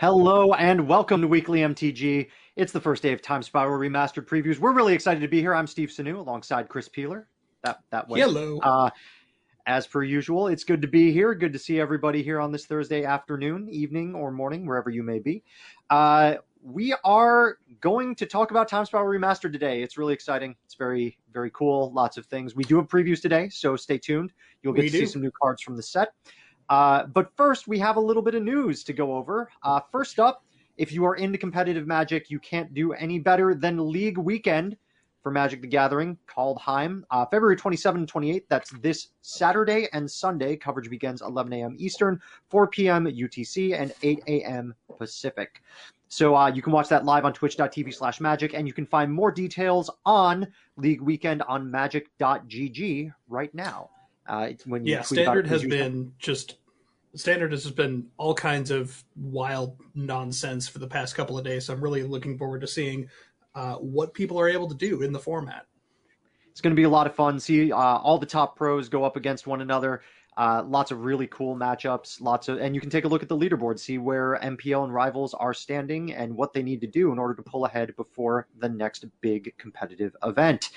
Hello and welcome to Weekly MTG. It's the first day of Time Spiral Remastered previews. We're really excited to be here. I'm Steve Sanu alongside Chris Peeler. That that way. Hello. Uh, as per usual, it's good to be here. Good to see everybody here on this Thursday afternoon, evening, or morning, wherever you may be. Uh, we are going to talk about Time Spiral Remastered today. It's really exciting. It's very, very cool. Lots of things. We do have previews today, so stay tuned. You'll get We to see some new cards from the set. Uh, but first, we have a little bit of news to go over. Uh, first up, if you are into competitive Magic, you can't do any better than League Weekend for Magic the Gathering Kaldheim. Uh, February 27 and 28, that's this Saturday and Sunday. Coverage begins 11 a.m. Eastern, 4 p.m. UTC, and 8 a.m. Pacific. So uh, you can watch that live on twitch.tv slash magic, and you can find more details on League Weekend on magic.gg right now. Uh, it's when you yeah, standard has been just standard has just been all kinds of wild nonsense for the past couple of days. So I'm really looking forward to seeing uh, what people are able to do in the format. It's going to be a lot of fun. See uh, all the top pros go up against one another. Uh, lots of really cool matchups. Lots of, and you can take a look at the leaderboard, see where MPL and rivals are standing, and what they need to do in order to pull ahead before the next big competitive event.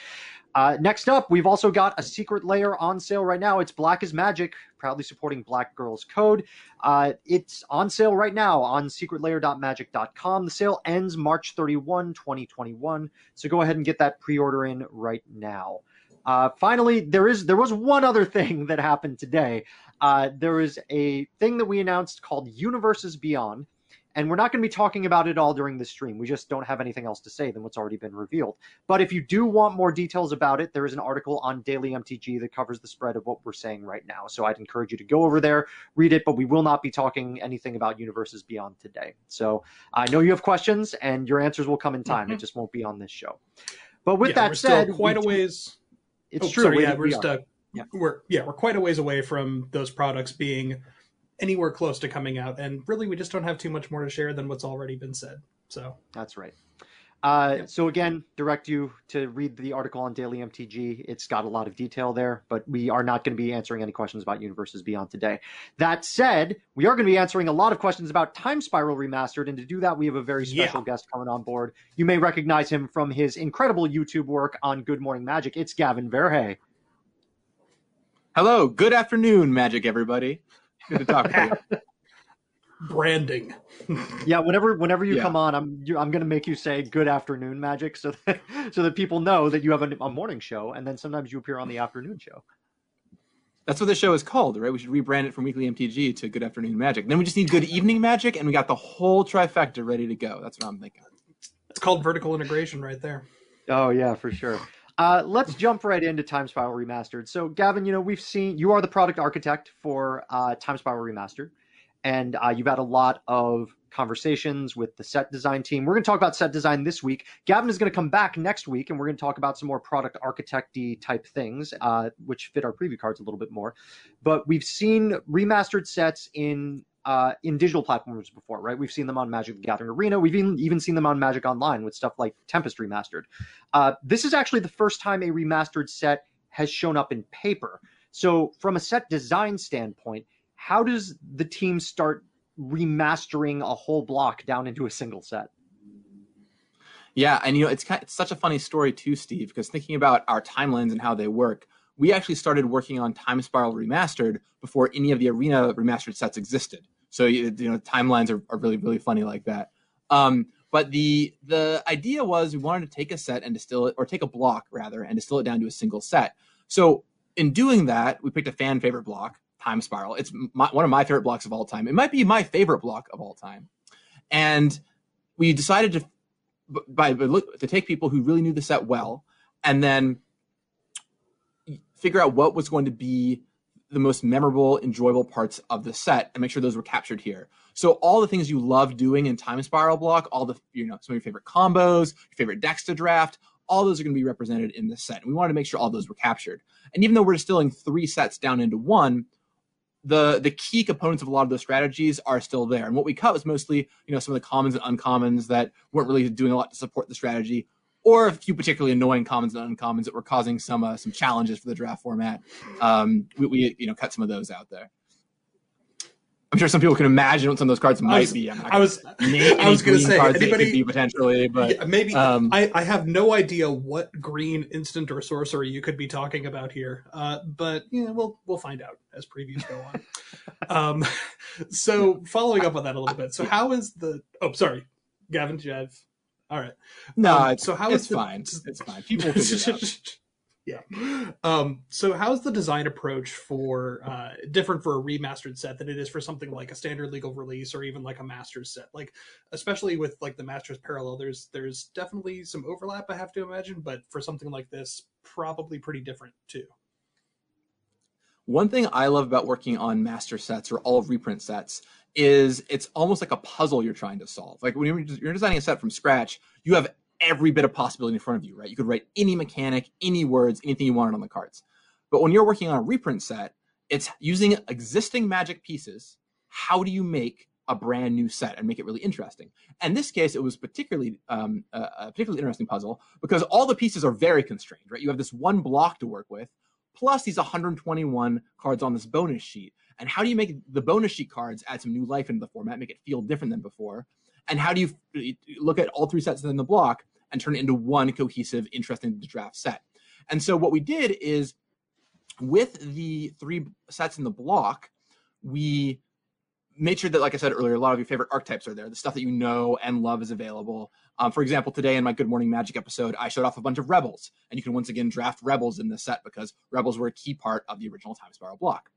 Uh, next up, we've also got a secret layer on sale right now. It's Black is Magic, proudly supporting Black Girls Code. Uh, it's on sale right now on secretlayer.magic.com. The sale ends March 31, 2021. So go ahead and get that pre-order in right now. Uh, finally, there is there was one other thing that happened today. Uh, there is a thing that we announced called Universes Beyond, and we're not going to be talking about it all during the stream. We just don't have anything else to say than what's already been revealed. But if you do want more details about it, there is an article on Daily MTG that covers the spread of what we're saying right now. So I'd encourage you to go over there, read it. But we will not be talking anything about Universes Beyond today. So I know you have questions, and your answers will come in time. It just won't be on this show. But with yeah, that said, quite a ways. It's oh, true. Sorry, we- yeah, we we're just uh, Yeah. we're yeah we're quite a ways away from those products being anywhere close to coming out, and really we just don't have too much more to share than what's already been said. So That's right. Uh, Yep. So again, direct you to read the article on Daily MTG. It's got a lot of detail there, but we are not going to be answering any questions about Universes Beyond today. That said, we are going to be answering a lot of questions about Time Spiral Remastered, and to do that, we have a very special Yeah. guest coming on board. You may recognize him from his incredible YouTube work on Good Morning Magic. It's Gavin Verhey. Hello, good afternoon, Magic everybody. Good to talk to you. branding. Yeah, whenever whenever you Yeah. come on, I'm you, I'm going to make you say Good Afternoon Magic, so that so that people know that you have a, a morning show, and then sometimes you appear on the afternoon show. That's what the show is called, right? We should rebrand it from Weekly MTG to Good Afternoon Magic. Then we just need Good Evening Magic, and we got the whole trifecta ready to go. That's what I'm thinking. It's called vertical integration right there. Oh yeah, for sure. Uh, let's jump right into Time Spiral Remastered. So, Gavin, you know we've seen you are the product architect for uh, Time Spiral Remastered, and uh, you've had a lot of conversations with the set design team. We're going to talk about set design this week. Gavin is going to come back next week, and we're going to talk about some more product architecty type things, uh, which fit our preview cards a little bit more. But we've seen remastered sets in uh, in digital platforms before, right? We've seen them on Magic the Gathering Arena. We've even, even seen them on Magic Online with stuff like Tempest Remastered. Uh, this is actually the first time a remastered set has shown up in paper. So, from a set design standpoint, how does the team start remastering a whole block down into a single set? Yeah, and you know it's kind it's such a funny story too, Steve, because thinking about our timelines and how they work, we actually started working on Time Spiral Remastered before any of the Arena remastered sets existed. So you you know timelines are, are really really funny like that. Um, but the the idea was we wanted to take a set and distill it, or take a block rather, and distill it down to a single set. So in doing that, we picked a fan favorite block, Time Spiral. It's my, one of my favorite blocks of all time. It might be my favorite block of all time, and we decided to by, by look to take people who really knew the set well and then figure out what was going to be the most memorable enjoyable parts of the set and make sure those were captured here. So all the things you love doing in time spiral block all the you know some of your favorite combos your favorite decks to draft all those are going to be represented in this set. And we wanted to make sure all those were captured. And even though we're distilling three sets down into one the the key components of a lot of those strategies are still there. And what we cut was mostly, you know, some of the commons and uncommons that weren't really doing a lot to support the strategy, or a few particularly annoying commons and uncommons that were causing some uh, some challenges for the draft format. Um, we, we you know cut some of those out there. I'm sure some people can imagine what some of those cards might was, be. i was, I was going to say anybody potentially, but yeah, maybe um, I, I have no idea what green instant or sorcery you could be talking about here. Uh, but yeah, we'll we'll find out as previews go on. um, so following up on that a little bit. So how is the? Oh, sorry, Gavin. Do you have? All right. No. Um, so how it's the, fine. It's fine. People figure it out. Yeah. Um, so how's the design approach for uh, different for a remastered set than it is for something like a standard legal release or even like a master's set? Like, especially with like the master's parallel, there's there's definitely some overlap, I have to imagine, but for something like this, probably pretty different too. One thing I love about working on master sets or all reprint sets is it's almost like a puzzle you're trying to solve. Like when you're designing a set from scratch, you have every bit of possibility in front of you, right? You could write any mechanic, any words, anything you wanted on the cards. But when you're working on a reprint set, it's using existing magic pieces. How do you make a brand new set and make it really interesting? In this case, it was particularly um, a particularly interesting puzzle because all the pieces are very constrained, right? You have this one block to work with, plus these 121 cards on this bonus sheet. And how do you make the bonus sheet cards add some new life into the format, make it feel different than before? And how do you uh, look at all three sets in the block and turn it into one cohesive, interesting draft set. And so what we did is with the three sets in the block, we made sure that, like I said earlier, a lot of your favorite archetypes are there. The stuff that you know and love is available. Um, for example, today in my Good Morning Magic episode, I showed off a bunch of rebels, and you can once again draft rebels in this set because rebels were a key part of the original Time Spiral block.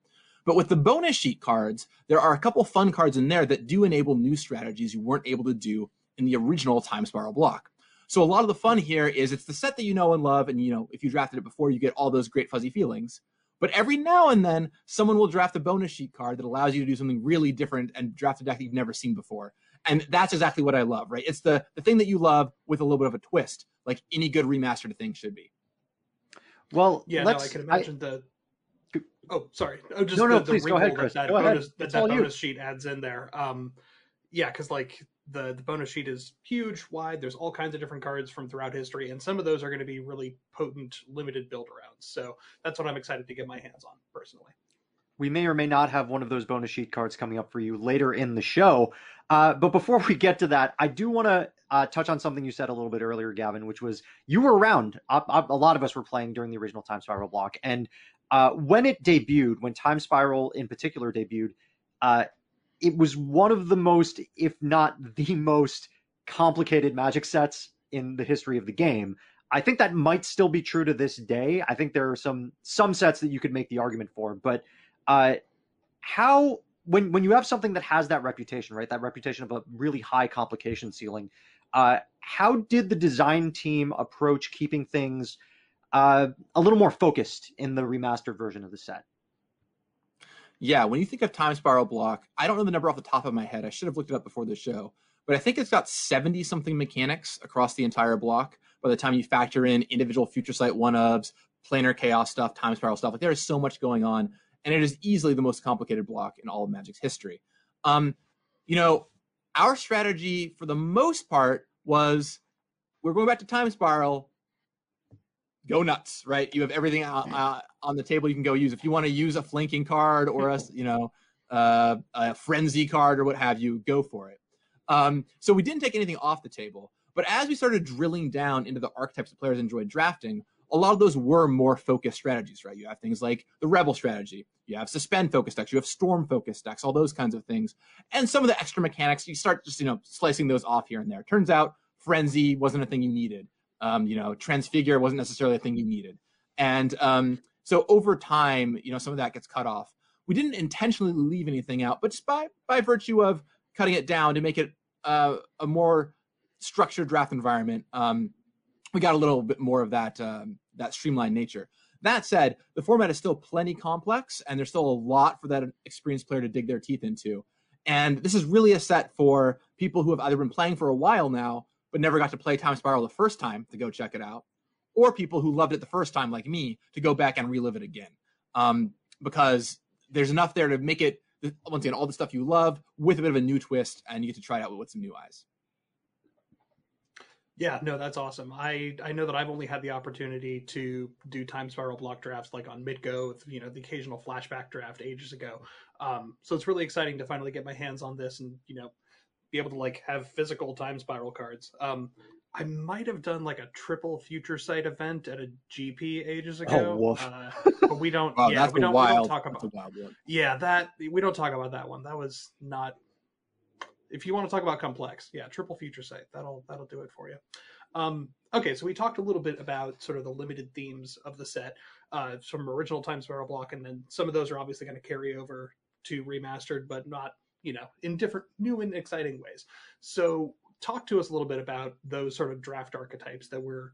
But with the bonus sheet cards, there are a couple fun cards in there that do enable new strategies you weren't able to do in the original Time Spiral block. So a lot of the fun here is it's the set that you know and love, and you know if you drafted it before, you get all those great fuzzy feelings. But every now and then, someone will draft a bonus sheet card that allows you to do something really different and draft a deck that you've never seen before. And that's exactly what I love, right? It's the the thing that you love with a little bit of a twist, like any good remastered thing should be. Well, yeah, no, I can imagine I, the. Oh, sorry. Oh, just no, no, the, please the go ahead, Chris. That, go bonus, ahead. that, that bonus sheet adds in there. Um, yeah, because like the the bonus sheet is huge, wide. There's all kinds of different cards from throughout history, and some of those are going to be really potent, limited build arounds. So that's what I'm excited to get my hands on personally. We may or may not have one of those bonus sheet cards coming up for you later in the show. Uh, but before we get to that, I do want to uh, touch on something you said a little bit earlier, Gavin, which was you were around. a lot of us were playing during the original Time Spiral block, and uh, when it debuted, when Time Spiral in particular debuted, uh, it was one of the most, if not the most complicated magic sets in the history of the game. I think that might still be true to this day. I think there are some some sets that you could make the argument for, but uh, how when when you have something that has that reputation, right? That reputation of a really high complication ceiling. Uh, how did the design team approach keeping things uh, a little more focused in the remastered version of the set? Yeah, when you think of Time Spiral Block, I don't know the number off the top of my head. I should have looked it up before the show, but I think it's got 70 something mechanics across the entire block. By the time you factor in individual Future Sight one ofs, planar chaos stuff, Time Spiral stuff, like there is so much going on, and it is easily the most complicated block in all of Magic's history. Um, you know, our strategy for the most part was we're going back to Time Spiral go nuts, right? You have everything uh, on the table you can go use. If you want to use a flanking card or a, you know, uh, a frenzy card or what have you, go for it. Um, so we didn't take anything off the table. But as we started drilling down into the archetypes that players enjoyed drafting, a lot of those were more focused strategies, right? You have things like the Rebel strategy, you have Suspend focused decks, you have Storm focused decks, all those kinds of things. And some of the extra mechanics, you start just, you know, slicing those off here and there. Turns out Frenzy wasn't a thing you needed um, you know, transfigure wasn't necessarily a thing you needed. And um, so over time, you know, some of that gets cut off. We didn't intentionally leave anything out, but just by by virtue of cutting it down to make it uh, a more structured draft environment, um, we got a little bit more of that um, that streamlined nature. That said, the format is still plenty complex, and there's still a lot for that experienced player to dig their teeth into. And this is really a set for people who have either been playing for a while now but never got to play Time Spiral the first time to go check it out, or people who loved it the first time, like me, to go back and relive it again. Um, because there's enough there to make it once again all the stuff you love with a bit of a new twist, and you get to try it out with some new eyes. Yeah, no, that's awesome. I I know that I've only had the opportunity to do time spiral block drafts like on MidGo, with, you know, the occasional flashback draft ages ago. Um, so it's really exciting to finally get my hands on this and you know be able to like have physical time spiral cards. Um, I might have done like a triple future sight event at a GP ages Oh, ago, woof. uh, but we don't. Wow, yeah, that's we don't, we don't talk about. wild. Yeah, that we don't talk about that one. That was not. If you want to talk about complex, yeah, triple future sight. That'll that'll do it for you. Um, okay, so we talked a little bit about sort of the limited themes of the set, uh, from original Time Spiral Block, and then some of those are obviously going to carry over to remastered, but not you know in different new and exciting ways. So talk to us a little bit about those sort of draft archetypes that we're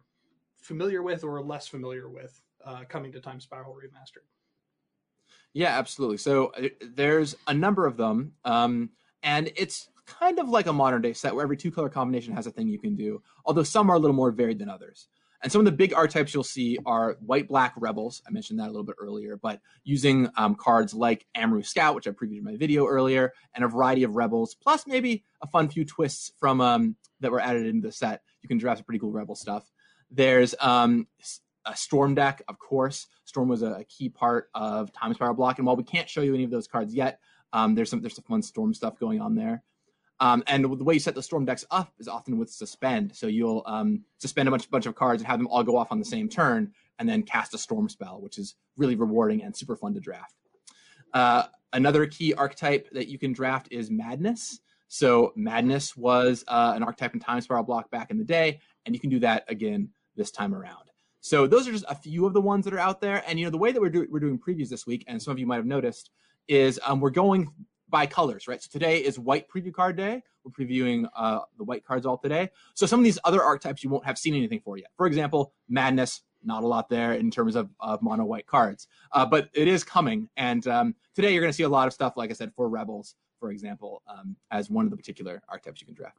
familiar with or less familiar with uh, coming to Time Spiral Remastered. Yeah, absolutely. So uh, there's a number of them, um, and it's kind of like a modern day set where every two color combination has a thing you can do, although some are a little more varied than others. And some of the big archetypes you'll see are white black rebels. I mentioned that a little bit earlier, but using um, cards like Amrou Scout, which I previewed in my video earlier, and a variety of rebels, plus maybe a fun few twists from um, that were added into the set. You can draft some pretty cool rebel stuff. There's um, a storm deck, of course. Storm was a, key part of Time Spiral Block, and while we can't show you any of those cards yet, um, there's some there's some fun storm stuff going on there. Um, and the way you set the storm decks up is often with suspend. So you'll um, suspend a bunch bunch of cards and have them all go off on the same turn, and then cast a storm spell, which is really rewarding and super fun to draft. Uh, another key archetype that you can draft is Madness. So Madness was uh, an archetype in Time Spiral Block back in the day, and you can do that again this time around. So those are just a few of the ones that are out there. And you know the way that we're, do- we're doing previews this week, and some of you might have noticed, is um, we're going by colors, right? So today is white preview card day. We're previewing uh, the white cards all today. So some of these other archetypes you won't have seen anything for yet. For example, Madness, not a lot there in terms of, of mono white cards, uh, but it is coming. And um, today you're going to see a lot of stuff, like I said, for Rebels, for example, um, as one of the particular archetypes you can draft.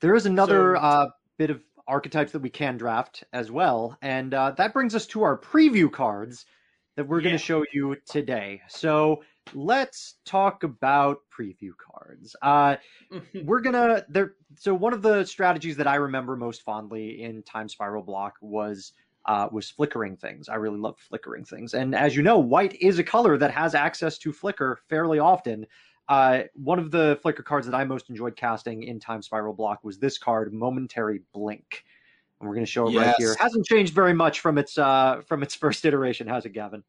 There is another So- uh, bit of archetypes that we can draft as well, and uh, that brings us to our preview cards that we're going to show you today. So let's talk about preview cards. Uh, we're gonna there. So one of the strategies that I remember most fondly in Time Spiral Block was uh, was flickering things. I really love flickering things, and as you know, white is a color that has access to flicker fairly often. Uh, one of the flicker cards that I most enjoyed casting in Time Spiral Block was this card, Momentary Blink, and we're going to show it right Yes. here. Hasn't changed very much from its uh, from its first iteration, has it, Gavin?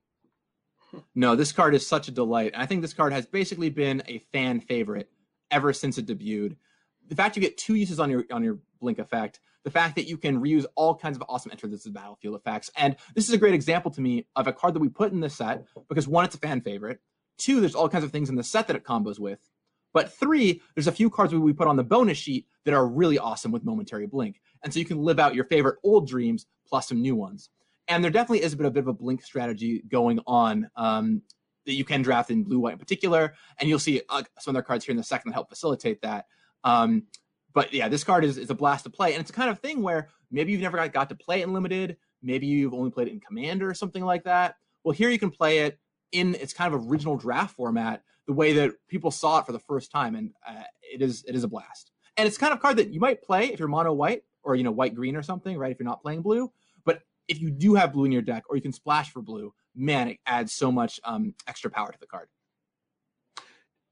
No, this card is such a delight. I think this card has basically been a fan favorite ever since it debuted. The fact you get two uses on your on your blink effect, the fact that you can reuse all kinds of awesome enter this is battlefield effects, and this is a great example to me of a card that we put in this set because one, it's a fan favorite. Two, there's all kinds of things in the set that it combos with. But three, there's a few cards we put on the bonus sheet that are really awesome with momentary blink, and so you can live out your favorite old dreams plus some new ones and there definitely is a bit, a bit of a blink strategy going on um, that you can draft in blue white in particular and you'll see uh, some other cards here in the second that help facilitate that. Um, but yeah this card is, is a blast to play and it's a kind of thing where maybe you've never got, got to play it in limited maybe you've only played it in commander or something like that. Well here you can play it in its kind of original draft format the way that people saw it for the first time and uh, it is it is a blast. And it's kind of card that you might play if you're mono white or you know white green or something right if you're not playing blue but if you do have blue in your deck or you can splash for blue, man, it adds so much um, extra power to the card.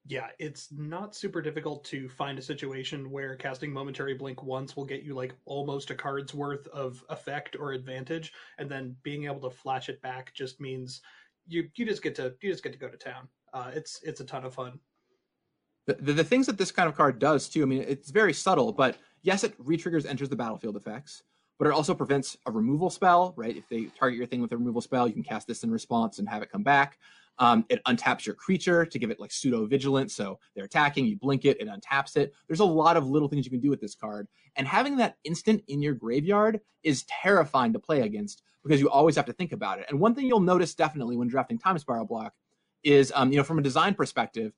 Yeah, it's not super difficult to find a situation where casting momentary blink once will get you like almost a card's worth of effect or advantage, and then being able to flash it back just means you you just get to you just get to go to town. Uh, it's it's a ton of fun. The, the, the things that this kind of card does too, I mean, it's very subtle, but yes, it retriggers enters the battlefield effects, but it also prevents a removal spell, right? If they target your thing with a removal spell, you can cast this in response and have it come back. Um, it untaps your creature to give it like pseudo vigilance. So they're attacking, you blink it, it untaps it. There's a lot of little things you can do with this card. And having that instant in your graveyard is terrifying to play against because you always have to think about it. And one thing you'll notice definitely when drafting Time Spiral Block is, um, you know, from a design perspective,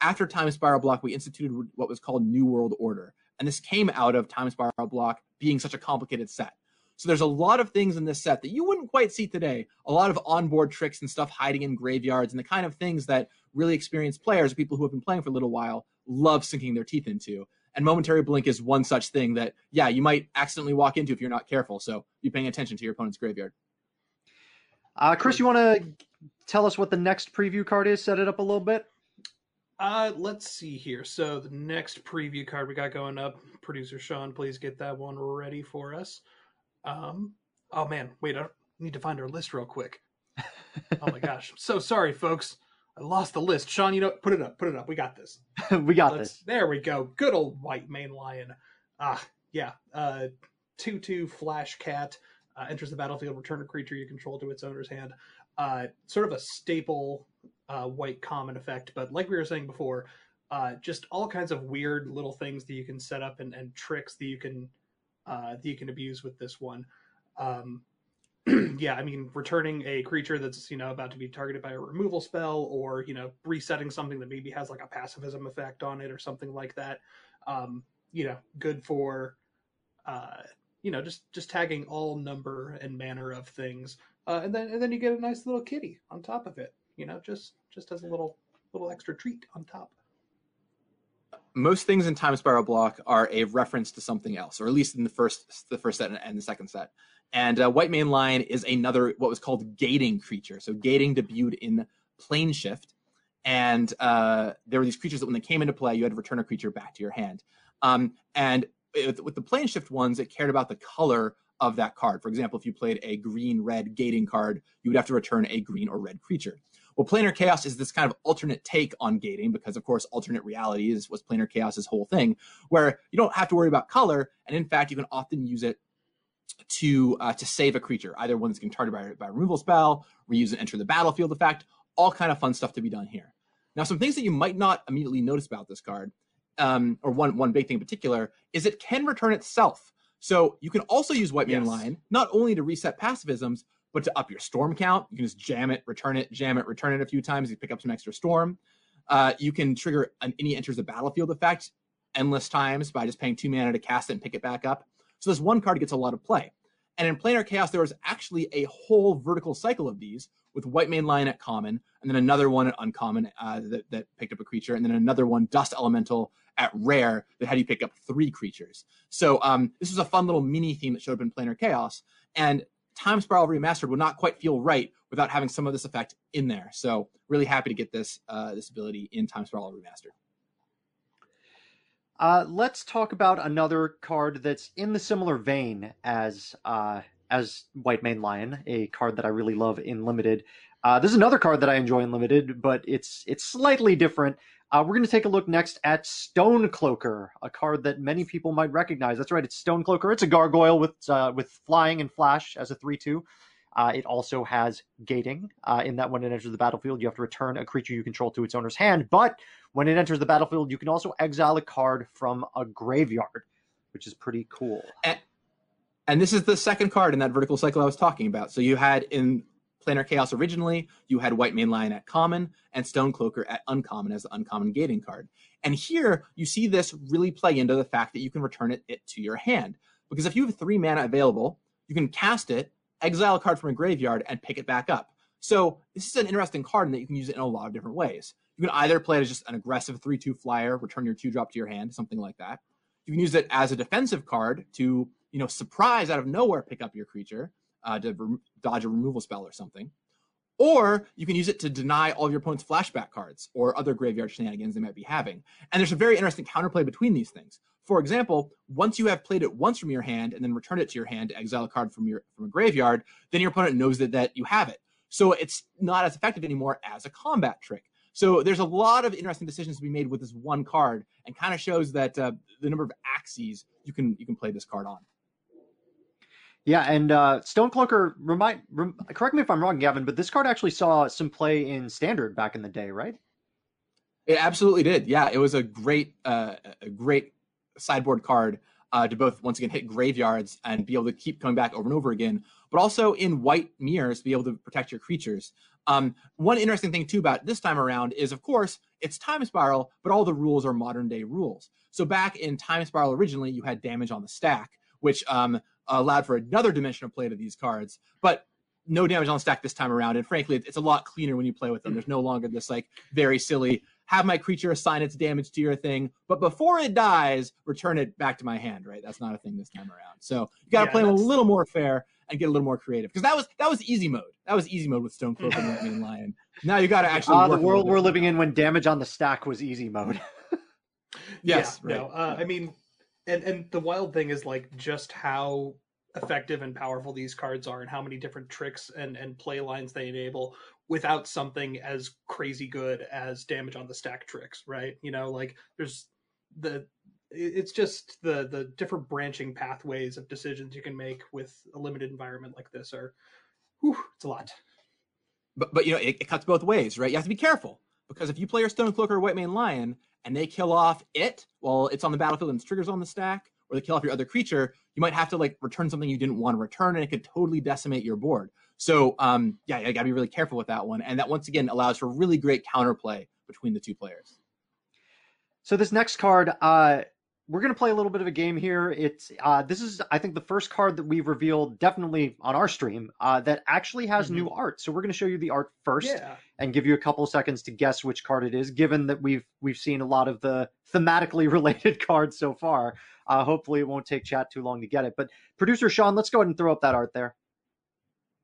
after Time Spiral Block, we instituted what was called New World Order. And this came out of Time Spiral Block being such a complicated set. So there's a lot of things in this set that you wouldn't quite see today. A lot of onboard tricks and stuff hiding in graveyards and the kind of things that really experienced players, people who have been playing for a little while, love sinking their teeth into. And momentary blink is one such thing that, yeah, you might accidentally walk into if you're not careful. So be paying attention to your opponent's graveyard. Uh, Chris, you want to tell us what the next preview card is? Set it up a little bit. Uh, let's see here. So the next preview card we got going up, producer Sean, please get that one ready for us. Um, oh man, wait, I need to find our list real quick. oh my gosh, so sorry, folks. I lost the list. Sean, you know, put it up, put it up. We got this. we got Let's- this. There we go. Good old White Mane Lion. Ah, yeah. Uh, two two flash cat uh, enters the battlefield. Return a creature you control to its owner's hand. Uh, sort of a staple uh, white common effect, but like we were saying before, uh, just all kinds of weird little things that you can set up and, and tricks that you can uh, that you can abuse with this one. Um, yeah, I mean, returning a creature that's you know about to be targeted by a removal spell, or you know, resetting something that maybe has like a pacifism effect on it, or something like that. Um, you know, good for uh, you know just just tagging all number and manner of things, uh, and then and then you get a nice little kitty on top of it. You know, just just as a little little extra treat on top. most things in time spiral block are a reference to something else or at least in the first the first set and the second set. And uh, White Mane Lion is another what was called gating creature. So gating debuted in Planeshift and uh, there were these creatures that when they came into play you had to return a creature back to your hand. Um, and with, with the Planeshift ones it cared about the color of that card. For example if you played a green red gating card you would have to return a green or red creature well, planar chaos is this kind of alternate take on gating because, of course, alternate reality is was planar chaos's whole thing, where you don't have to worry about color, and in fact, you can often use it to uh, to save a creature, either one that's getting targeted by, by a removal spell, reuse and enter the battlefield effect, all kind of fun stuff to be done here. Now, some things that you might not immediately notice about this card, um, or one one big thing in particular, is it can return itself. So you can also use White Mane Yes. Line not only to reset pacifisms, but to up your storm count. You can just jam it, return it, jam it, return it a few times. You pick up some extra storm. Uh, you can trigger an any enters the battlefield effect endless times by just paying two mana to cast it and pick it back up. So this one card gets a lot of play. And in Planar Chaos, there was actually a whole vertical cycle of these with White Mane Lion at common, and then another one at uncommon uh, that, that picked up a creature, and then another one, Dust Elemental, at rare that had you pick up three creatures. So um, this was a fun little mini theme that showed up in Planar Chaos. And Time Spiral Remastered would not quite feel right without having some of this effect in there. So really happy to get this uh, this ability in Time Spiral Remastered. Uh, let's talk about another card that's in the similar vein as uh, as White Mane Lion, a card that I really love in limited. Uh, this is another card that I enjoy in limited, but it's it's slightly different. Uh, we're going to take a look next at Stone Cloaker, a card that many people might recognize. That's right, it's Stone Cloaker. It's a gargoyle with uh, with flying and flash as a three-two. Uh, it also has gating. Uh, in that when it enters the battlefield, you have to return a creature you control to its owner's hand. But when it enters the battlefield, you can also exile a card from a graveyard, which is pretty cool. And this is the second card in that vertical cycle I was talking about. So you had in Planar Chaos originally, you had White Mane Lion at common and Stone Cloaker at uncommon as the uncommon gating card. And here you see this really play into the fact that you can return it, it to your hand. Because if you have three mana available, you can cast it, exile a card from a graveyard, and pick it back up. So this is an interesting card in that you can use it in a lot of different ways. You can either play it as just an aggressive 3 2 flyer, return your 2 drop to your hand, something like that. You can use it as a defensive card to, you know, surprise out of nowhere pick up your creature uh, to dodge a removal spell or something. Or you can use it to deny all of your opponent's flashback cards or other graveyard shenanigans they might be having. And there's a very interesting counterplay between these things. For example, once you have played it once from your hand and then returned it to your hand to exile a card from your from a graveyard, then your opponent knows that, that you have it. So it's not as effective anymore as a combat trick. So there's a lot of interesting decisions to be made with this one card, and kind of shows that uh, the number of axes you can you can play this card on. Yeah, and uh, Stone Cloaker, remind, rem, correct me if I'm wrong, Gavin, but this card actually saw some play in Standard back in the day, right? It absolutely did. Yeah, it was a great, uh, a great sideboard card uh, to both once again hit graveyards and be able to keep coming back over and over again, but also in white mirrors to be able to protect your creatures. Um, one interesting thing too about this time around is, of course, it's Time Spiral, but all the rules are modern day rules. So back in Time Spiral originally, you had damage on the stack, which um, allowed for another dimension of play to these cards, but no damage on the stack this time around. And frankly, it's a lot cleaner when you play with them. There's no longer this like very silly have my creature assign its damage to your thing, but before it dies, return it back to my hand, right? That's not a thing this time around. So you got to Yeah, play them a little more fair and get a little more creative because that was that was easy mode. That was easy mode with Stonecloak and White Mane Lion. Now you got to actually. Uh, the work a world we're living in when damage on the stack was easy mode. Yes, yeah, right. no, uh, I mean, and and the wild thing is like just how effective and powerful these cards are, and how many different tricks and and play lines they enable without something as crazy good as damage on the stack tricks, right? You know, like there's the it's just the the different branching pathways of decisions you can make with a limited environment like this are, whew, it's a lot. but but you know it, it cuts both ways, right? You have to be careful because if you play your Stonecloak or White Mane Lion and they kill off it while it's on the battlefield and its triggers on the stack, or they kill off your other creature, you might have to like return something you didn't want to return, and it could totally decimate your board. So um, yeah, you got to be really careful with that one, and that once again allows for really great counterplay between the two players. So this next card, uh, we're gonna play a little bit of a game here. It's uh, this is I think the first card that we've revealed definitely on our stream uh, that actually has Mhm. new art. So we're gonna show you the art first Yeah, and give you a couple seconds to guess which card it is. Given that we've we've seen a lot of the thematically related cards so far, uh, hopefully it won't take chat too long to get it. But producer Sean, let's go ahead and throw up that art there.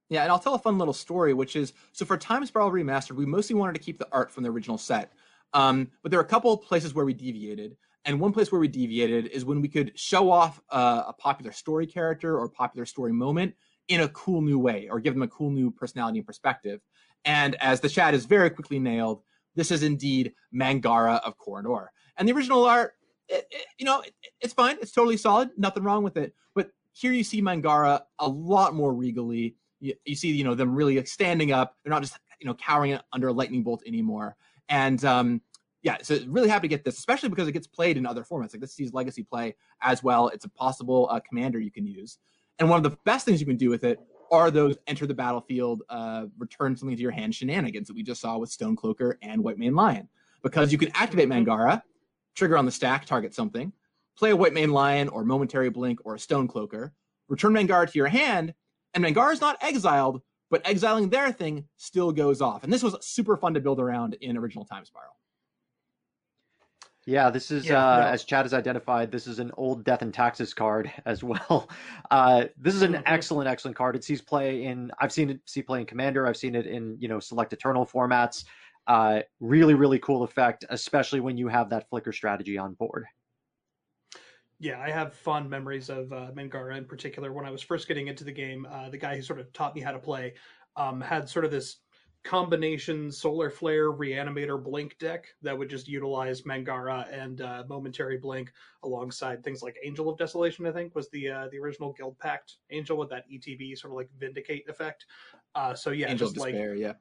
Yeah, and I'll tell a fun little story, which is so for Time Spiral Remastered, we mostly wanted to keep the art from the original set. Um, but there are a couple of places where we deviated. And one place where we deviated is when we could show off uh, a popular story character or popular story moment in a cool new way or give them a cool new personality and perspective. And as the chat is very quickly nailed, this is indeed Mangara of Corondor. And the original art, it, it- you know, it, it's fine. It's totally solid. Nothing wrong with it. But here you see Mangara a lot more regally. You, you see, you know, them really standing up. They're not just, you know, cowering under a lightning bolt anymore. And um, yeah, so really happy to get this, especially because it gets played in other formats. Like this sees Legacy play as well. It's a possible uh, commander you can use. And one of the best things you can do with it are those enter the battlefield, uh, return something to your hand shenanigans that we just saw with Stonecloaker and White Mane Lion. Because you can activate Mangara, trigger on the stack, target something, play a White Mane Lion or Momentary Blink or a Stonecloaker, return Mangara to your hand, and Mangara is not exiled, but exiling their thing still goes off. And this was super fun to build around in original Time Spiral. Yeah, this is Yeah, uh, no. as Chad has identified. This is an old Death and Taxes card as well. Uh, this is an Mhm. excellent, excellent card. It sees play in. I've seen it see play in Commander. I've seen it in you know Select Eternal formats. Uh, really, really cool effect, especially when you have that flicker strategy on board. yeah, I have fond memories of uh, Mangara in particular. When I was first getting into the game, uh, the guy who sort of taught me how to play um, had sort of this combination Solar Flare Reanimator Blink deck that would just utilize Mangara and uh, Momentary Blink alongside things like Angel of Desolation. I think was the uh, the original Guild Pact Angel with that ETB sort of like Vindicate effect. Uh, so yeah, Angel of just like Despair, yeah.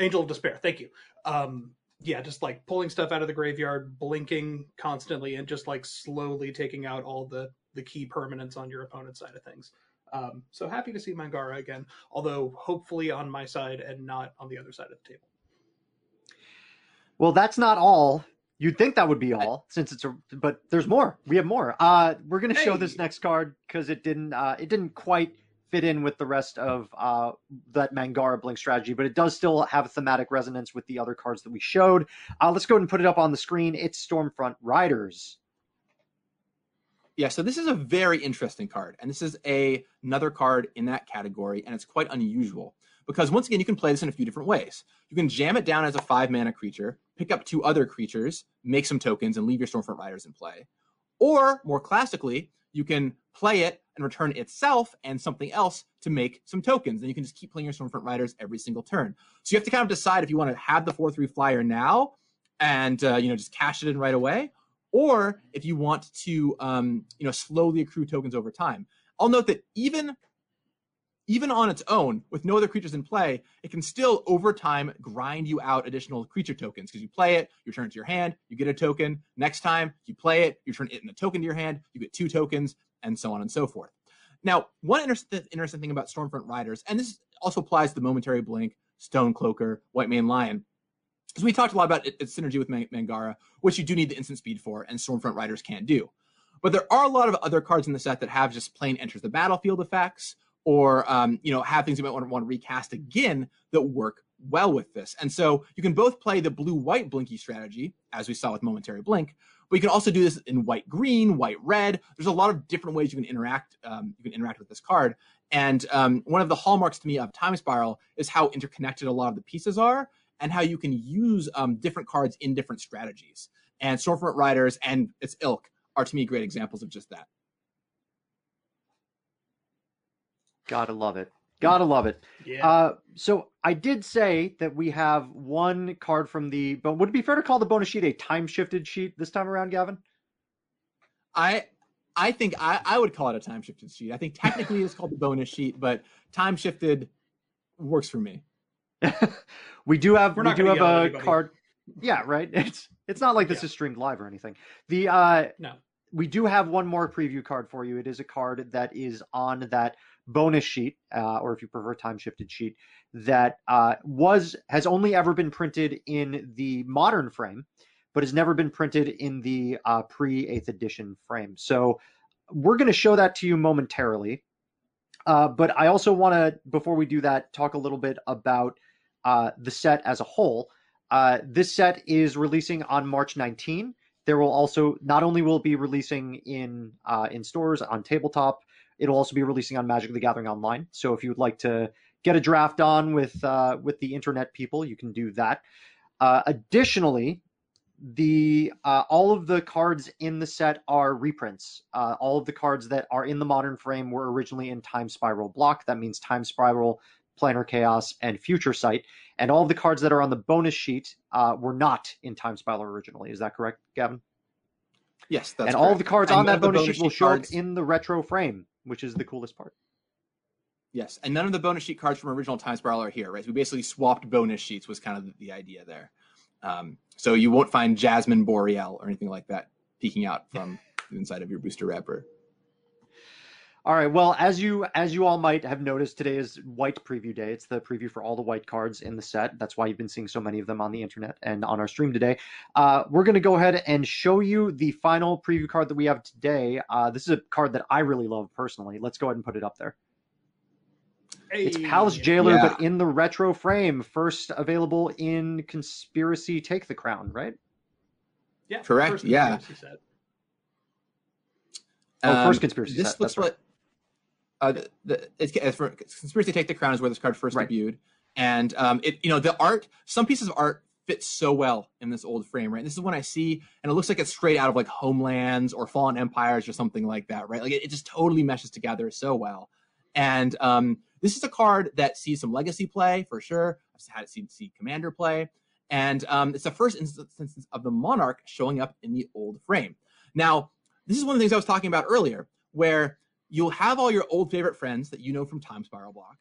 Angel of Despair. Thank you. Um, yeah, just like pulling stuff out of the graveyard, blinking constantly, and just like slowly taking out all the the key permanents on your opponent's side of things. Um, so happy to see Mangara again, although hopefully on my side and not on the other side of the table. Well, that's not all. You'd think that would be all, since it's a. But there's more. We have more. Uh, we're gonna show this next card because it didn't. Uh, it didn't quite fit in with the rest of uh, that Mangara Blink strategy, but it does still have a thematic resonance with the other cards that we showed. Uh, let's go ahead and put it up on the screen. It's Stormfront Riders. Yeah, so this is a very interesting card, and this is a another card in that category, and it's quite unusual because once again, you can play this in a few different ways. You can jam it down as a five mana creature, pick up two other creatures, make some tokens, and leave your Stormfront Riders in play. Or more classically, you can play it and return itself and something else to make some tokens. And you can just keep playing your Stormfront Riders every single turn. So you have to kind of decide if you want to have the four three flyer now and uh, you know just cash it in right away, or if you want to um, you know slowly accrue tokens over time. I'll note that even even on its own, with no other creatures in play, it can still over time grind you out additional creature tokens because you play it, you return it to your hand, you get a token. Next time you play it, you turn it in a token to your hand, you get two tokens, and so on and so forth. Now, one interesting, interesting thing about Stormfront Riders, and this also applies to Momentary Blink, Stonecloaker, White Mane Lion, is we talked a lot about it- its synergy with Mangara, which you do need the instant speed for, and Stormfront Riders can't do. But there are a lot of other cards in the set that have just plain enters the battlefield effects, or um, you know have things you might want to, want to recast again that work well with this. And so you can both play the blue white blinky strategy, as we saw with Momentary Blink, but you can also do this in white green, white red. There's a lot of different ways you can interact. Um, you can interact with this card. And um, one of the hallmarks to me of Time Spiral is how interconnected a lot of the pieces are, and how you can use um, different cards in different strategies. And Stormfront Riders and its ilk are to me great examples of just that. Gotta love it. Gotta love it. Yeah. Uh, so I did say that we have one card from the, but would it be fair to call the bonus sheet a time shifted sheet this time around, Gavin? I I think I, I would call it a time shifted sheet. I think technically it's called the bonus sheet, but time shifted works for me. we do have We're we do have a anybody. card. Yeah, right. It's it's not like this Yeah. is streamed live or anything. The uh, no. we do have one more preview card for you. It is a card that is on that bonus sheet, uh, or if you prefer, time shifted sheet that uh, was has only ever been printed in the modern frame, but has never been printed in the uh, pre eighth edition frame. So we're going to show that to you momentarily. Uh, but I also want to, before we do that, talk a little bit about uh, the set as a whole. Uh, this set is releasing on March 19. There will also not only will be releasing in uh, in stores on tabletop, it'll also be releasing on Magic the Gathering Online. So if you would like to get a draft on with uh, with the internet people, you can do that. Uh, additionally, the uh, all of the cards in the set are reprints. Uh, all of the cards that are in the modern frame were originally in Time Spiral block. That means Time Spiral, Planar Chaos, and Future Sight. And all of the cards that are on the bonus sheet uh, were not in Time Spiral originally. Is that correct, Gavin? Yes, that's and all of the cards And on that the bonus sheet will show cards- up in the retro frame, which is the coolest part. Yes, and none of the bonus sheet cards from original Time Spiral are here, right? So we basically swapped bonus sheets was kind of the, the idea there. Um, so you won't find Jasmine Boreal or anything like that peeking out from the inside of your booster wrapper. All right. Well, as you as you all might have noticed, today is White Preview Day. It's the preview for all the white cards in the set. That's why you've been seeing so many of them on the internet and on our stream today. Uh, we're going to go ahead and show you the final preview card that we have today. Uh, this is a card that I really love personally. Let's go ahead and put it up there. It's Palace Jailer, Yeah. but in the retro frame. First available in Conspiracy Take the Crown, right? Yeah, Correct, yeah. Oh, Um, first Conspiracy This set. looks That's right. like uh, the, the, it's, it's for Conspiracy Take the Crown is where this card first Right. debuted, and um, it you know the art. Some pieces of art fit so well in this old frame, right? This is one I see, and it looks like it's straight out of like Homelands or Fallen Empires or something like that, right? Like it, it just totally meshes together so well. And um, this is a card that sees some legacy play for sure. I've had it see, see commander play, and um, it's the first instance of the Monarch showing up in the old frame. Now, this is one of the things I was talking about earlier, where you'll have all your old favorite friends that you know from Time Spiral Block,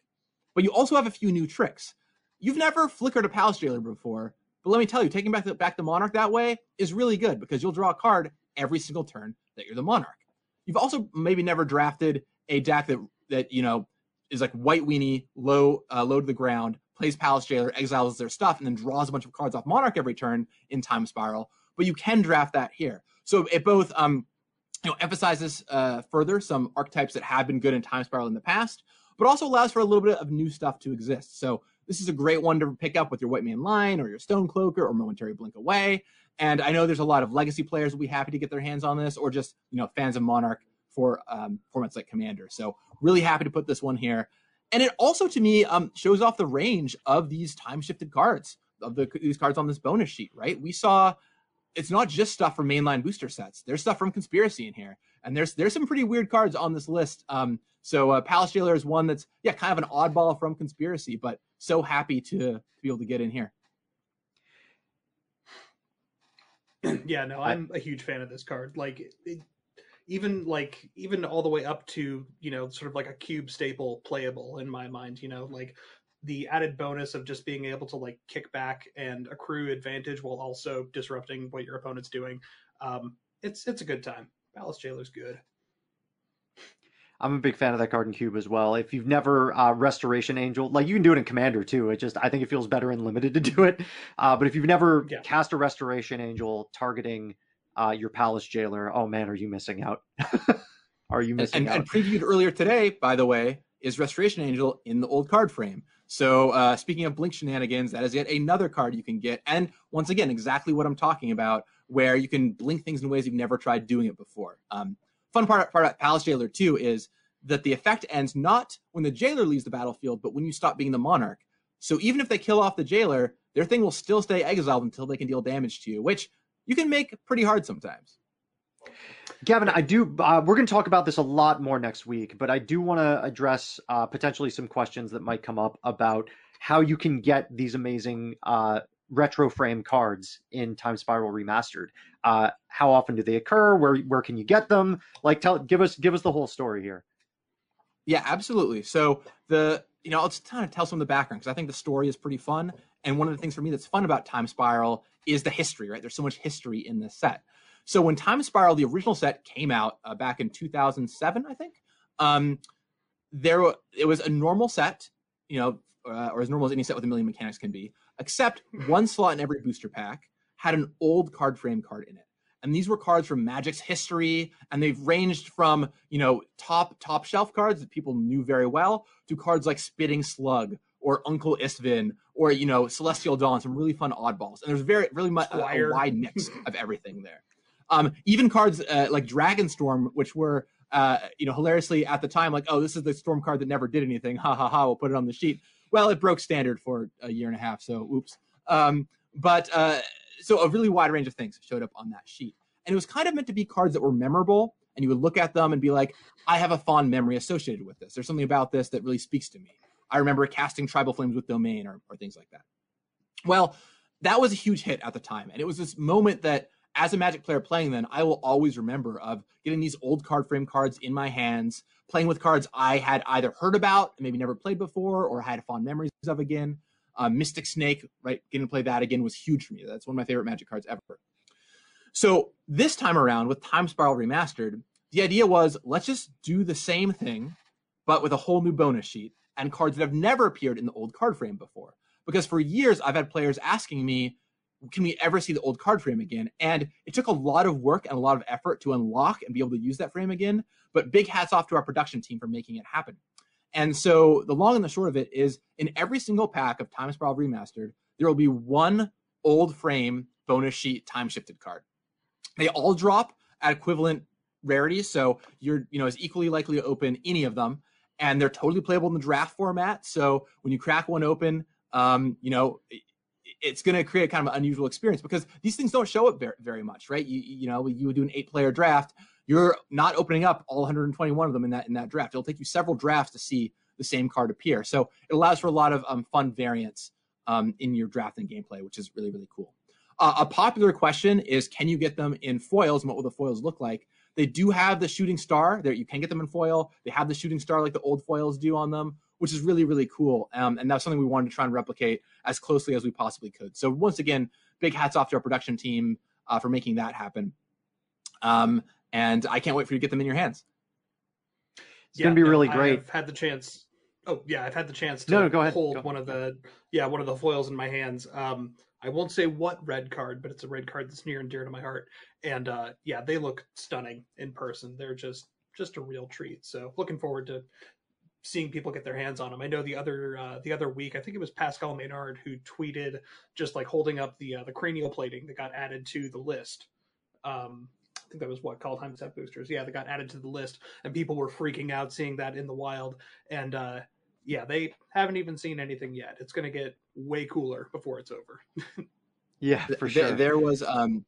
but you also have a few new tricks. You've never flickered a Palace Jailer before, but let me tell you, taking back the, back the Monarch that way is really good because you'll draw a card every single turn that you're the Monarch. You've also maybe never drafted a deck that that you know is like white weenie, low uh, low to the ground, plays Palace Jailer, exiles their stuff, and then draws a bunch of cards off Monarch every turn in Time Spiral. But you can draft that here, so it both um you know emphasizes uh, further some archetypes that have been good in Time Spiral in the past, but also allows for a little bit of new stuff to exist. So this is a great one to pick up with your White Mane Lion or your Stonecloaker or Momentary Blink Away. And I know there's a lot of legacy players will be happy to get their hands on this, or just you know fans of Monarch for um, formats like Commander. So really happy to put this one here. And it also to me um, shows off the range of these time shifted cards of the these cards on this bonus sheet. Right, we saw it's not just stuff from mainline booster sets. There's stuff from Conspiracy in here, and there's there's some pretty weird cards on this list. Um, so uh, Palace Jailer is one that's yeah kind of an oddball from Conspiracy, but so happy to, to be able to get in here. yeah, no, I'm a huge fan of this card. Like, it, even like even all the way up to you know sort of like a cube staple playable in my mind. You know, like the added bonus of just being able to like kick back and accrue advantage while also disrupting what your opponent's doing. Um, it's it's a good time. Palace Jailer's good. I'm a big fan of that card in Cube as well. If you've never uh, Restoration Angel, like you can do it in Commander too. It just I think it feels better in Limited to do it. Uh, but if you've never Yeah. cast a Restoration Angel targeting uh, your Palace Jailer, oh man, are you missing out? are you missing and, out? and previewed earlier today, by the way, is Restoration Angel in the old card frame. So uh, speaking of Blink shenanigans, that is yet another card you can get, and once again, exactly what I'm talking about, where you can blink things in ways you've never tried doing it before. Um, fun part, part about Palace Jailer too is that the effect ends not when the jailer leaves the battlefield, but when you stop being the monarch. So even if they kill off the jailer, their thing will still stay exiled until they can deal damage to you, which you can make pretty hard sometimes. Gavin, I do. Uh, we're going to talk about this a lot more next week, but I do want to address uh, potentially some questions that might come up about how you can get these amazing uh, retro frame cards in Time Spiral Remastered. Uh, how often do they occur? Where where can you get them? Like, tell give us give us the whole story here. Yeah, absolutely. So the you know, just kind of tell some of the background because I think the story is pretty fun. And one of the things for me that's fun about Time Spiral is the history, right? There's so much history in this set. So when Time Spiral, the original set, came out uh, back in 2007, I think, um, there it was a normal set, you know, uh, or as normal as any set with a million mechanics can be, except one slot in every booster pack had an old card frame card in it and these were cards from Magic's history, and they've ranged from you know top top shelf cards that people knew very well to cards like Spitting Slug or Uncle Istvan or you know Celestial Dawn, some really fun oddballs. And there's very really much a, a, wide mix of everything there. Um, even cards uh, like Dragonstorm, which were uh, you know hilariously at the time like, oh, this is the storm card that never did anything. Ha ha ha! We'll put it on the sheet. Well, it broke standard for a year and a half, so oops. Um, but uh, so a really wide range of things showed up on that sheet. And it was kind of meant to be cards that were memorable. And you would look at them and be like, I have a fond memory associated with this. There's something about this that really speaks to me. I remember casting Tribal Flames with Domain or, or things like that. Well, that was a huge hit at the time. And it was this moment that, as a Magic player playing then, I will always remember of getting these old card frame cards in my hands, playing with cards I had either heard about, maybe never played before, or had fond memories of again. Um, Mystic Snake, right? Getting to play that again was huge for me. That's one of my favorite Magic cards ever. So this time around with Time Spiral Remastered, the idea was let's just do the same thing, but with a whole new bonus sheet and cards that have never appeared in the old card frame before. Because for years I've had players asking me, can we ever see the old card frame again? And it took a lot of work and a lot of effort to unlock and be able to use that frame again. But big hats off to our production team for making it happen. And so the long and the short of it is in every single pack of Time Spiral Remastered, there will be one old frame bonus sheet time shifted card. They all drop at equivalent rarities, so you're you know as equally likely to open any of them, and they're totally playable in the draft format. So when you crack one open, um, you know it's going to create kind of an unusual experience because these things don't show up very, very much, right? You you know you would do an eight player draft, you're not opening up all 121 of them in that in that draft. It'll take you several drafts to see the same card appear. So it allows for a lot of um, fun variants um, in your drafting gameplay, which is really really cool. Uh, a popular question is can you get them in foils and what will the foils look like? They do have the shooting star there. You can get them in foil. They have the shooting star like the old foils do on them, which is really, really cool. Um, and that's something we wanted to try and replicate as closely as we possibly could. So once again, big hats off to our production team uh, for making that happen. Um, and I can't wait for you to get them in your hands. It's yeah, gonna be really great. I've had the chance. Oh yeah, I've had the chance to no, no, go ahead. hold go. one of the yeah one of the foils in my hands. Um, I won't say what red card, but it's a red card that's near and dear to my heart. And uh, yeah, they look stunning in person. They're just just a real treat. So looking forward to seeing people get their hands on them. I know the other uh, the other week, I think it was Pascal Maynard who tweeted just like holding up the uh, the cranial plating that got added to the list. Um, I think that was what called time set boosters. Yeah, that got added to the list, and people were freaking out seeing that in the wild. And uh, yeah, they haven't even seen anything yet. It's going to get way cooler before it's over. yeah, for sure. There, there was um,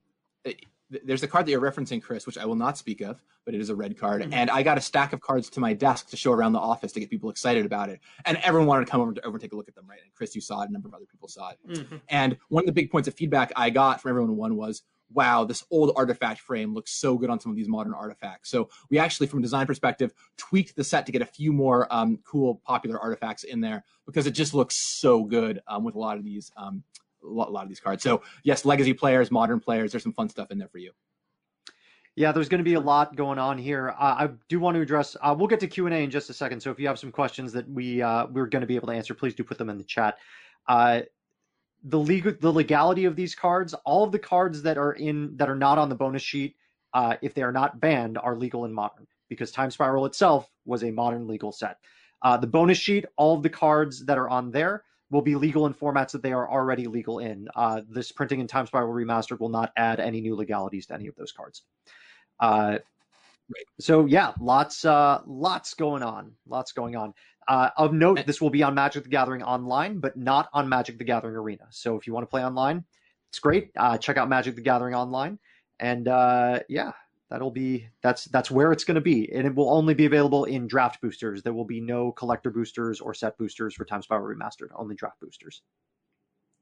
there's a card that you're referencing, Chris, which I will not speak of, but it is a red card. Mm-hmm. And I got a stack of cards to my desk to show around the office to get people excited about it. And everyone wanted to come over to over and take a look at them, right? And Chris, you saw it, a number of other people saw it. Mm-hmm. And one of the big points of feedback I got from everyone one was, wow, this old artifact frame looks so good on some of these modern artifacts. So we actually, from a design perspective, tweaked the set to get a few more um, cool, popular artifacts in there because it just looks so good um, with a lot of these, um, a lot of these cards. So yes, legacy players, modern players, there's some fun stuff in there for you. Yeah, there's going to be a lot going on here. Uh, I do want to address. Uh, we'll get to Q and A in just a second. So if you have some questions that we uh, we're going to be able to answer, please do put them in the chat. Uh, the legal the legality of these cards all of the cards that are in that are not on the bonus sheet uh, if they are not banned are legal and modern because time spiral itself was a modern legal set Uh, the bonus sheet, all of the cards that are on there will be legal in formats that they are already legal in. Uh, this printing in Time Spiral Remastered will not add any new legalities to any of those cards. Uh, So yeah, lots uh, lots going on, lots going on. Uh, of note, this will be on Magic the Gathering online, but not on Magic the Gathering Arena. So if you want to play online, it's great. Uh, check out Magic the Gathering online, and uh, yeah, that'll be that's that's where it's going to be, and it will only be available in draft boosters. There will be no collector boosters or set boosters for Time Spiral Remastered. Only draft boosters.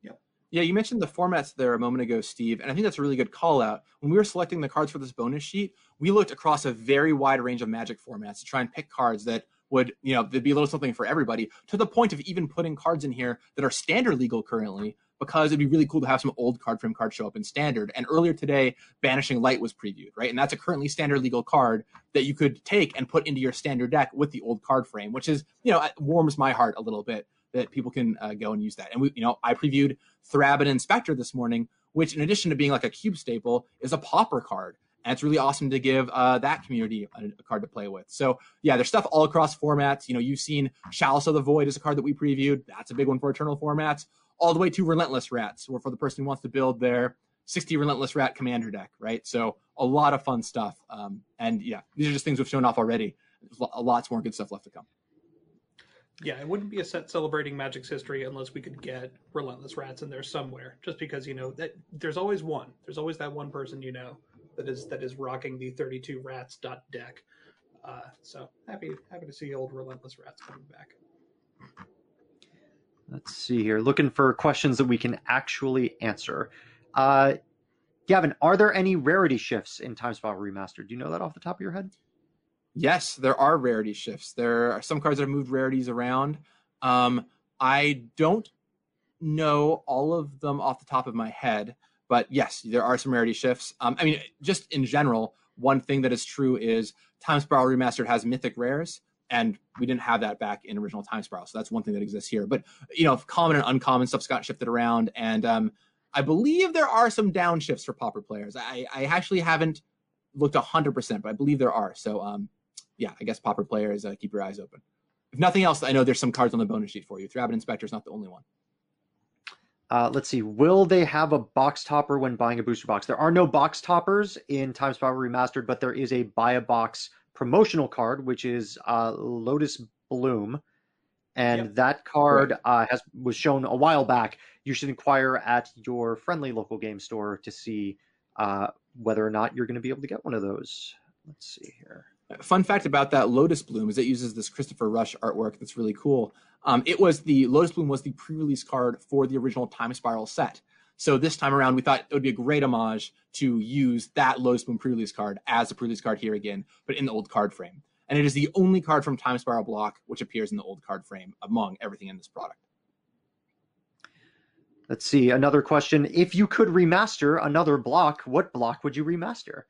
yeah Yeah, you mentioned the formats there a moment ago, Steve, and I think that's a really good call out. When we were selecting the cards for this bonus sheet, we looked across a very wide range of Magic formats to try and pick cards that would, you know, there'd be a little something for everybody. To the point of even putting cards in here that are standard legal currently, because it'd be really cool to have some old card frame cards show up in standard. And earlier today, Banishing Light was previewed, right? And that's a currently standard legal card that you could take and put into your standard deck with the old card frame, which is, you know, warms my heart a little bit that people can uh, go and use that. And we, you know, I previewed Thraben Inspector this morning, which in addition to being like a cube staple, is a pauper card. And it's really awesome to give uh, that community a, a card to play with. So yeah, there's stuff all across formats. You know, you've seen Chalice of the Void is a card that we previewed. That's a big one for Eternal formats. All the way to Relentless Rats, or for the person who wants to build their 60 Relentless Rat commander deck, right? So a lot of fun stuff. Um, and yeah, these are just things we've shown off already. There's lots more good stuff left to come. Yeah, it wouldn't be a set celebrating Magic's history unless we could get Relentless Rats in there somewhere. Just because you know that there's always one. There's always that one person you know that is that is rocking the 32 Rats dot deck. Uh, so happy happy to see old Relentless Rats coming back. Let's see here. Looking for questions that we can actually answer. Uh, Gavin, are there any rarity shifts in Time Spiral Remastered? Do you know that off the top of your head? Yes, there are rarity shifts. There are some cards that have moved rarities around. Um, I don't know all of them off the top of my head, but yes, there are some rarity shifts. Um, I mean, just in general, one thing that is true is Time Spiral Remastered has mythic rares, and we didn't have that back in original Time Spiral. So that's one thing that exists here. But you know, common and uncommon stuff's got shifted around, and um, I believe there are some downshifts for pauper players. I, I actually haven't looked hundred percent, but I believe there are. So um, yeah, I guess pauper players uh, keep your eyes open. If nothing else, I know there's some cards on the bonus sheet for you. Thraben Inspector is not the only one. Uh, let's see. Will they have a box topper when buying a booster box? There are no box toppers in Time Spiral Remastered, but there is a buy a box promotional card, which is uh, Lotus Bloom, and Yep. that card uh, has was shown a while back. You should inquire at your friendly local game store to see uh, whether or not you're going to be able to get one of those. Let's see here. Fun fact about that Lotus Bloom is it uses this Christopher Rush artwork that's really cool. Um, it was the Lotus Bloom was the pre-release card for the original Time Spiral set. So this time around, we thought it would be a great homage to use that Lotus Bloom pre-release card as a pre-release card here again, but in the old card frame. And it is the only card from Time Spiral block which appears in the old card frame among everything in this product. Let's see. Another question. If you could remaster another block, what block would you remaster?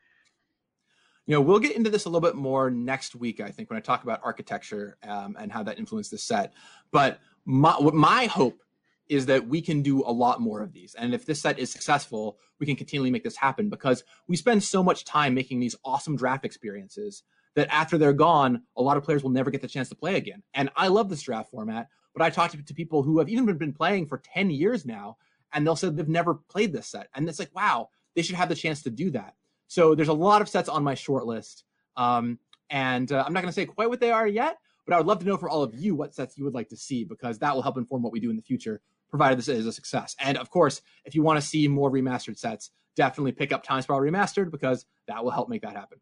you know we'll get into this a little bit more next week i think when i talk about architecture um, and how that influenced the set but my, what my hope is that we can do a lot more of these. And if this set is successful we can continually make this happen because we spend so much time making these awesome draft experiences that after they're gone a lot of players will never get the chance to play again. And i love this draft format but i talk to, to people who have even been playing for 10 years now and they'll say they've never played this set. And it's like wow they should have the chance to do that. So there's a lot of sets on my short list. Um, and uh, I'm not going to say quite what they are yet, but I would love to know for all of you what sets you would like to see because that will help inform what we do in the future, provided this is a success. And of course, if you want to see more remastered sets, definitely pick up Time Spiral Remastered because that will help make that happen.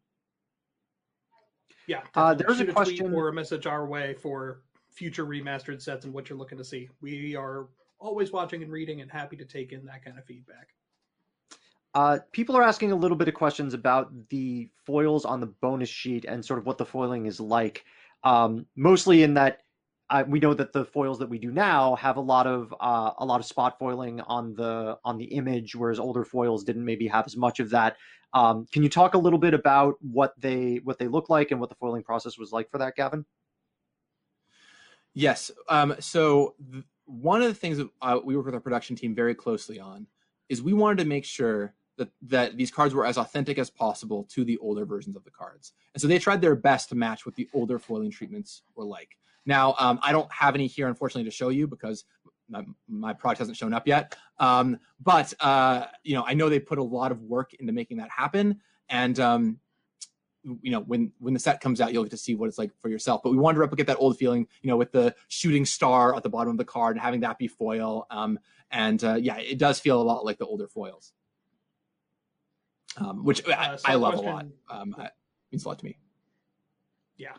Yeah, Uh, definitely there's a shoot question- tweet or a message our way for future remastered sets and what you're looking to see. We are always watching and reading and happy to take in that kind of feedback. Uh, people are asking a little bit of questions about the foils on the bonus sheet and sort of what the foiling is like. Um, mostly in that uh, we know that the foils that we do now have a lot of uh, a lot of spot foiling on the on the image, whereas older foils didn't maybe have as much of that. Um, can you talk a little bit about what they what they look like and what the foiling process was like for that, Gavin? Yes. Um, so th- one of the things that uh, we work with our production team very closely on is we wanted to make sure that, that these cards were as authentic as possible to the older versions of the cards. And so they tried their best to match what the older foiling treatments were like. Now, um, I don't have any here, unfortunately, to show you because my, my product hasn't shown up yet. Um, but, uh, you know, I know they put a lot of work into making that happen. And, um, you know, when when the set comes out, you'll get to see what it's like for yourself. But we wanted to replicate that old feeling, you know, with the shooting star at the bottom of the card and having that be foil. Um, and uh, yeah, it does feel a lot like the older foils um, which I, uh, I love question, a lot. Um, it means a lot to me. Yeah.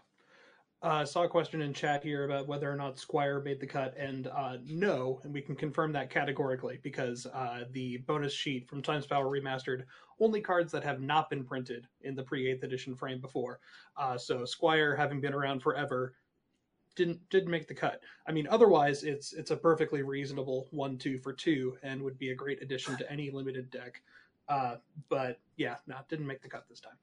Uh, saw a question in chat here about whether or not Squire made the cut, and uh, no, and we can confirm that categorically because uh, the bonus sheet from Time Spiral Remastered only cards that have not been printed in the pre eighth edition frame before. Uh, so Squire, having been around forever, didn't didn't make the cut. I mean, otherwise it's it's a perfectly reasonable one two for two and would be a great addition to any limited deck. Uh, but yeah, no, didn't make the cut this time.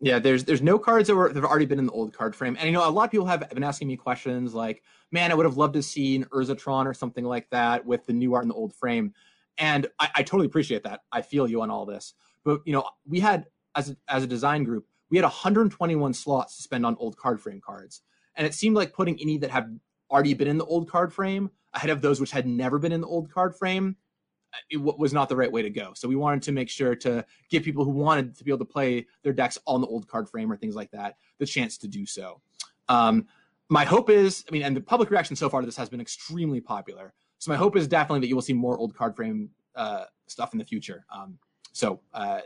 Yeah, there's there's no cards that were that have already been in the old card frame, and you know a lot of people have been asking me questions like, "Man, I would have loved to see an Urzatron or something like that with the new art in the old frame," and I, I totally appreciate that. I feel you on all this, but you know we had as a, as a design group, we had 121 slots to spend on old card frame cards, and it seemed like putting any that have already been in the old card frame ahead of those which had never been in the old card frame it was not the right way to go. So we wanted to make sure to give people who wanted to be able to play their decks on the old card frame or things like that the chance to do so. Um, my hope is, I mean, and the public reaction so far to this has been extremely popular. So my hope is definitely that you will see more old card frame uh, stuff in the future. Um, so uh,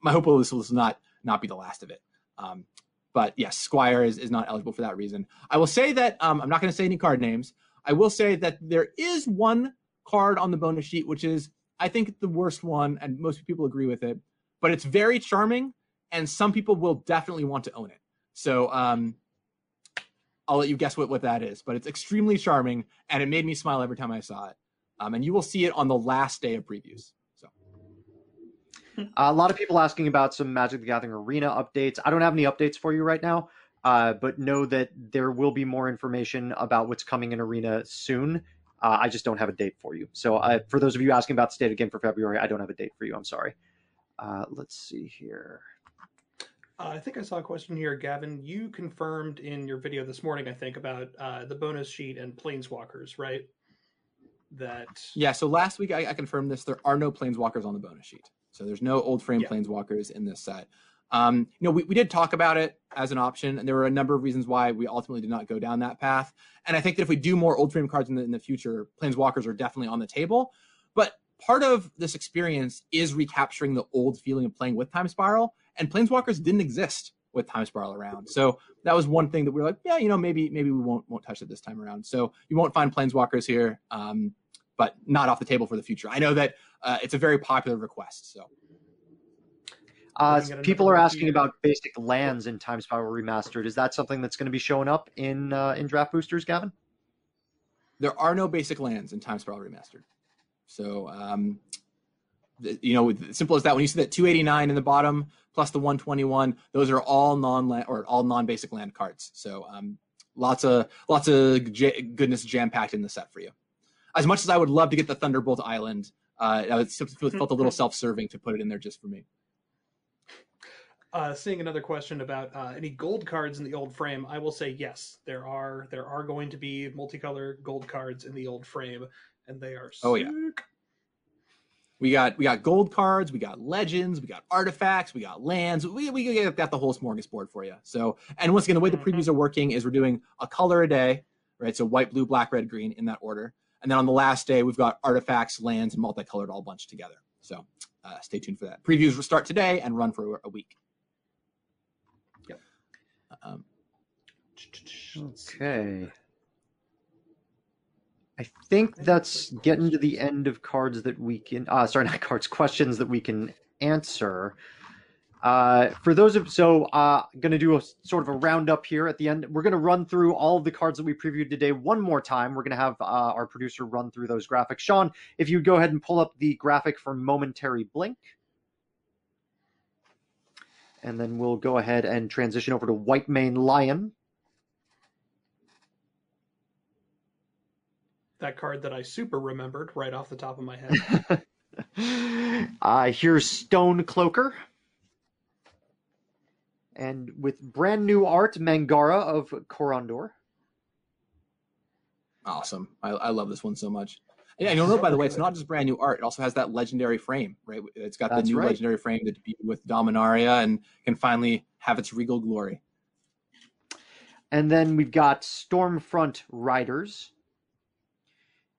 my hope is this will not not be the last of it. Um, but yes, Squire is, is not eligible for that reason. I will say that um, I'm not going to say any card names. I will say that there is one card on the bonus sheet, which is I think the worst one, and most people agree with it, but it's very charming, and some people will definitely want to own it. So um, I'll let you guess what, what that is, but it's extremely charming, and it made me smile every time I saw it. Um, and you will see it on the last day of previews. So. a lot of people asking about some Magic the Gathering Arena updates. I don't have any updates for you right now, uh, but know that there will be more information about what's coming in Arena soon. Uh, I just don't have a date for you. So uh, for those of you asking about the state again for February, I don't have a date for you. I'm sorry. Uh, let's see here. Uh, I think I saw a question here, Gavin. You confirmed in your video this morning, I think, about uh, the bonus sheet and planeswalkers, right? That yeah. So last week I, I, confirmed this. There are no planeswalkers on the bonus sheet. So there's no old frame yeah. planeswalkers in this set. Um, you know, we, we did talk about it as an option, and there were a number of reasons why we ultimately did not go down that path. And I think that if we do more old frame cards in the, in the future, Planeswalkers are definitely on the table. But part of this experience is recapturing the old feeling of playing with Time Spiral, and Planeswalkers didn't exist with Time Spiral around. So that was one thing that we were like, yeah, you know, maybe maybe we won't won't touch it this time around. So you won't find Planeswalkers here, um, but not off the table for the future. I know that uh, it's a very popular request, so. Uh, people are asking about basic lands in Time Spiral Remastered. Is that something that's going to be showing up in uh, in draft boosters, Gavin? There are no basic lands in Time Spiral Remastered. So, um, the, you know, simple as that. When you see that 289 in the bottom plus the 121, those are all non land or all non basic land cards. So, um, lots of lots of j- goodness jam packed in the set for you. As much as I would love to get the Thunderbolt Island, uh, it felt a little self serving to put it in there just for me uh, seeing another question about uh, any gold cards in the old frame, I will say yes. There are there are going to be multicolor gold cards in the old frame, and they are. Sick. Oh yeah. We got we got gold cards, we got legends, we got artifacts, we got lands. We we got the whole smorgasbord for you. So and once again, the way the mm-hmm. previews are working is we're doing a color a day, right? So white, blue, black, red, green in that order. And then on the last day, we've got artifacts, lands, and multicolored all bunched together. So uh, stay tuned for that. Previews will start today and run for a week. Um, okay. I think that's getting to the end of cards that we can. Uh, sorry, not cards. Questions that we can answer. Uh, for those of so, uh, going to do a sort of a roundup here at the end. We're going to run through all of the cards that we previewed today one more time. We're going to have uh, our producer run through those graphics. Sean, if you go ahead and pull up the graphic for Momentary Blink and then we'll go ahead and transition over to White Mane Lion. That card that I super remembered right off the top of my head. uh, here's Stone Cloaker. And with brand new art, Mangara of Corondor. Awesome. I, I love this one so much. Yeah, you'll note by the way, it's not just brand new art. It also has that legendary frame, right? It's got That's the new right. legendary frame that debuted with Dominaria and can finally have its regal glory. And then we've got Stormfront Riders.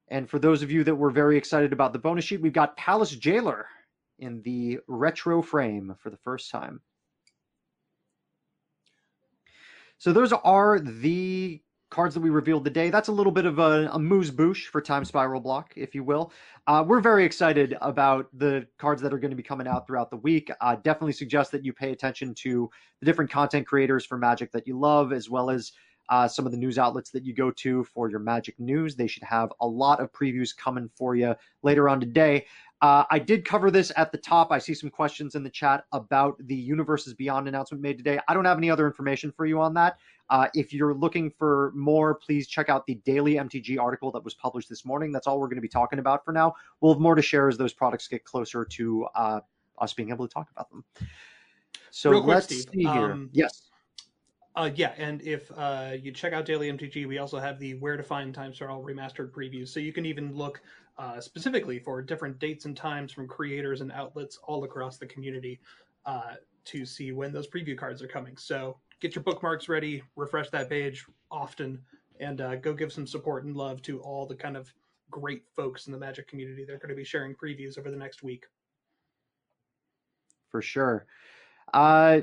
And for those of you that were very excited about the bonus sheet, we've got Palace Jailer in the retro frame for the first time. So those are the cards that we revealed today. That's a little bit of a, a moose boosh for Time Spiral Block, if you will. Uh, we're very excited about the cards that are going to be coming out throughout the week. Uh, definitely suggest that you pay attention to the different content creators for Magic that you love, as well as uh, some of the news outlets that you go to for your Magic news. They should have a lot of previews coming for you later on today. Uh, I did cover this at the top. I see some questions in the chat about the Universes Beyond announcement made today. I don't have any other information for you on that. Uh, if you're looking for more, please check out the daily MTG article that was published this morning. That's all we're going to be talking about for now. We'll have more to share as those products get closer to uh, us being able to talk about them. So quick, let's Steve, see here. um, yes. Uh, yeah, and if uh, you check out Daily MTG, we also have the Where to Find Time Spiral Remastered previews. So you can even look uh, specifically for different dates and times from creators and outlets all across the community uh, to see when those preview cards are coming. So get your bookmarks ready, refresh that page often, and uh, go give some support and love to all the kind of great folks in the Magic community. They're going to be sharing previews over the next week. for sure. Uh,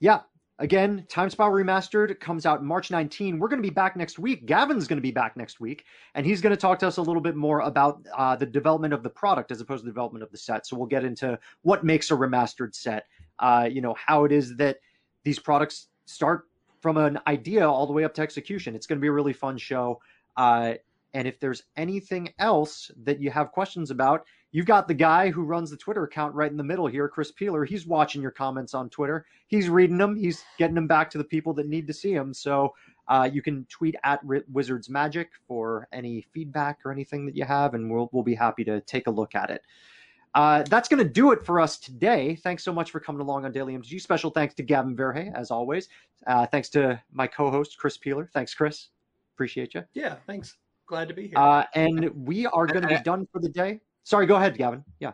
yeah. Again, Time Spiral Remastered comes out March 19. We're going to be back next week. Gavin's going to be back next week, and he's going to talk to us a little bit more about uh, the development of the product as opposed to the development of the set. So we'll get into what makes a remastered set. Uh, you know how it is that these products start from an idea all the way up to execution. It's going to be a really fun show. Uh, and if there's anything else that you have questions about, you've got the guy who runs the Twitter account right in the middle here, Chris Peeler. He's watching your comments on Twitter. He's reading them. He's getting them back to the people that need to see them. So uh, you can tweet at Wizards Magic for any feedback or anything that you have, and we'll we'll be happy to take a look at it. Uh, that's going to do it for us today. Thanks so much for coming along on Daily MTG. Special thanks to Gavin Verhey, as always. Uh, thanks to my co-host Chris Peeler. Thanks, Chris. Appreciate you. Yeah, thanks. Glad to be here. Uh, and we are going to be done for the day. Sorry, go ahead, Gavin. Yeah.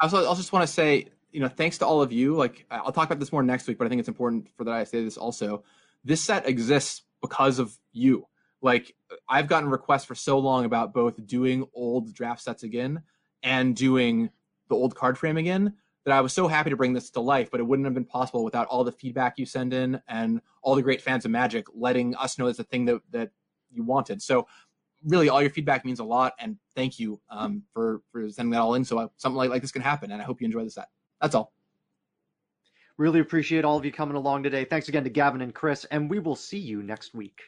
I also, I also just want to say, you know, thanks to all of you. Like, I'll talk about this more next week, but I think it's important for that I say this also. This set exists because of you. Like, I've gotten requests for so long about both doing old draft sets again and doing the old card frame again that I was so happy to bring this to life, but it wouldn't have been possible without all the feedback you send in and all the great fans of Magic letting us know it's a thing that, that you wanted. So really all your feedback means a lot and thank you um, for for sending that all in so uh, something like, like this can happen and i hope you enjoy the set that's all Really appreciate all of you coming along today. Thanks again to Gavin and Chris, and we will see you next week.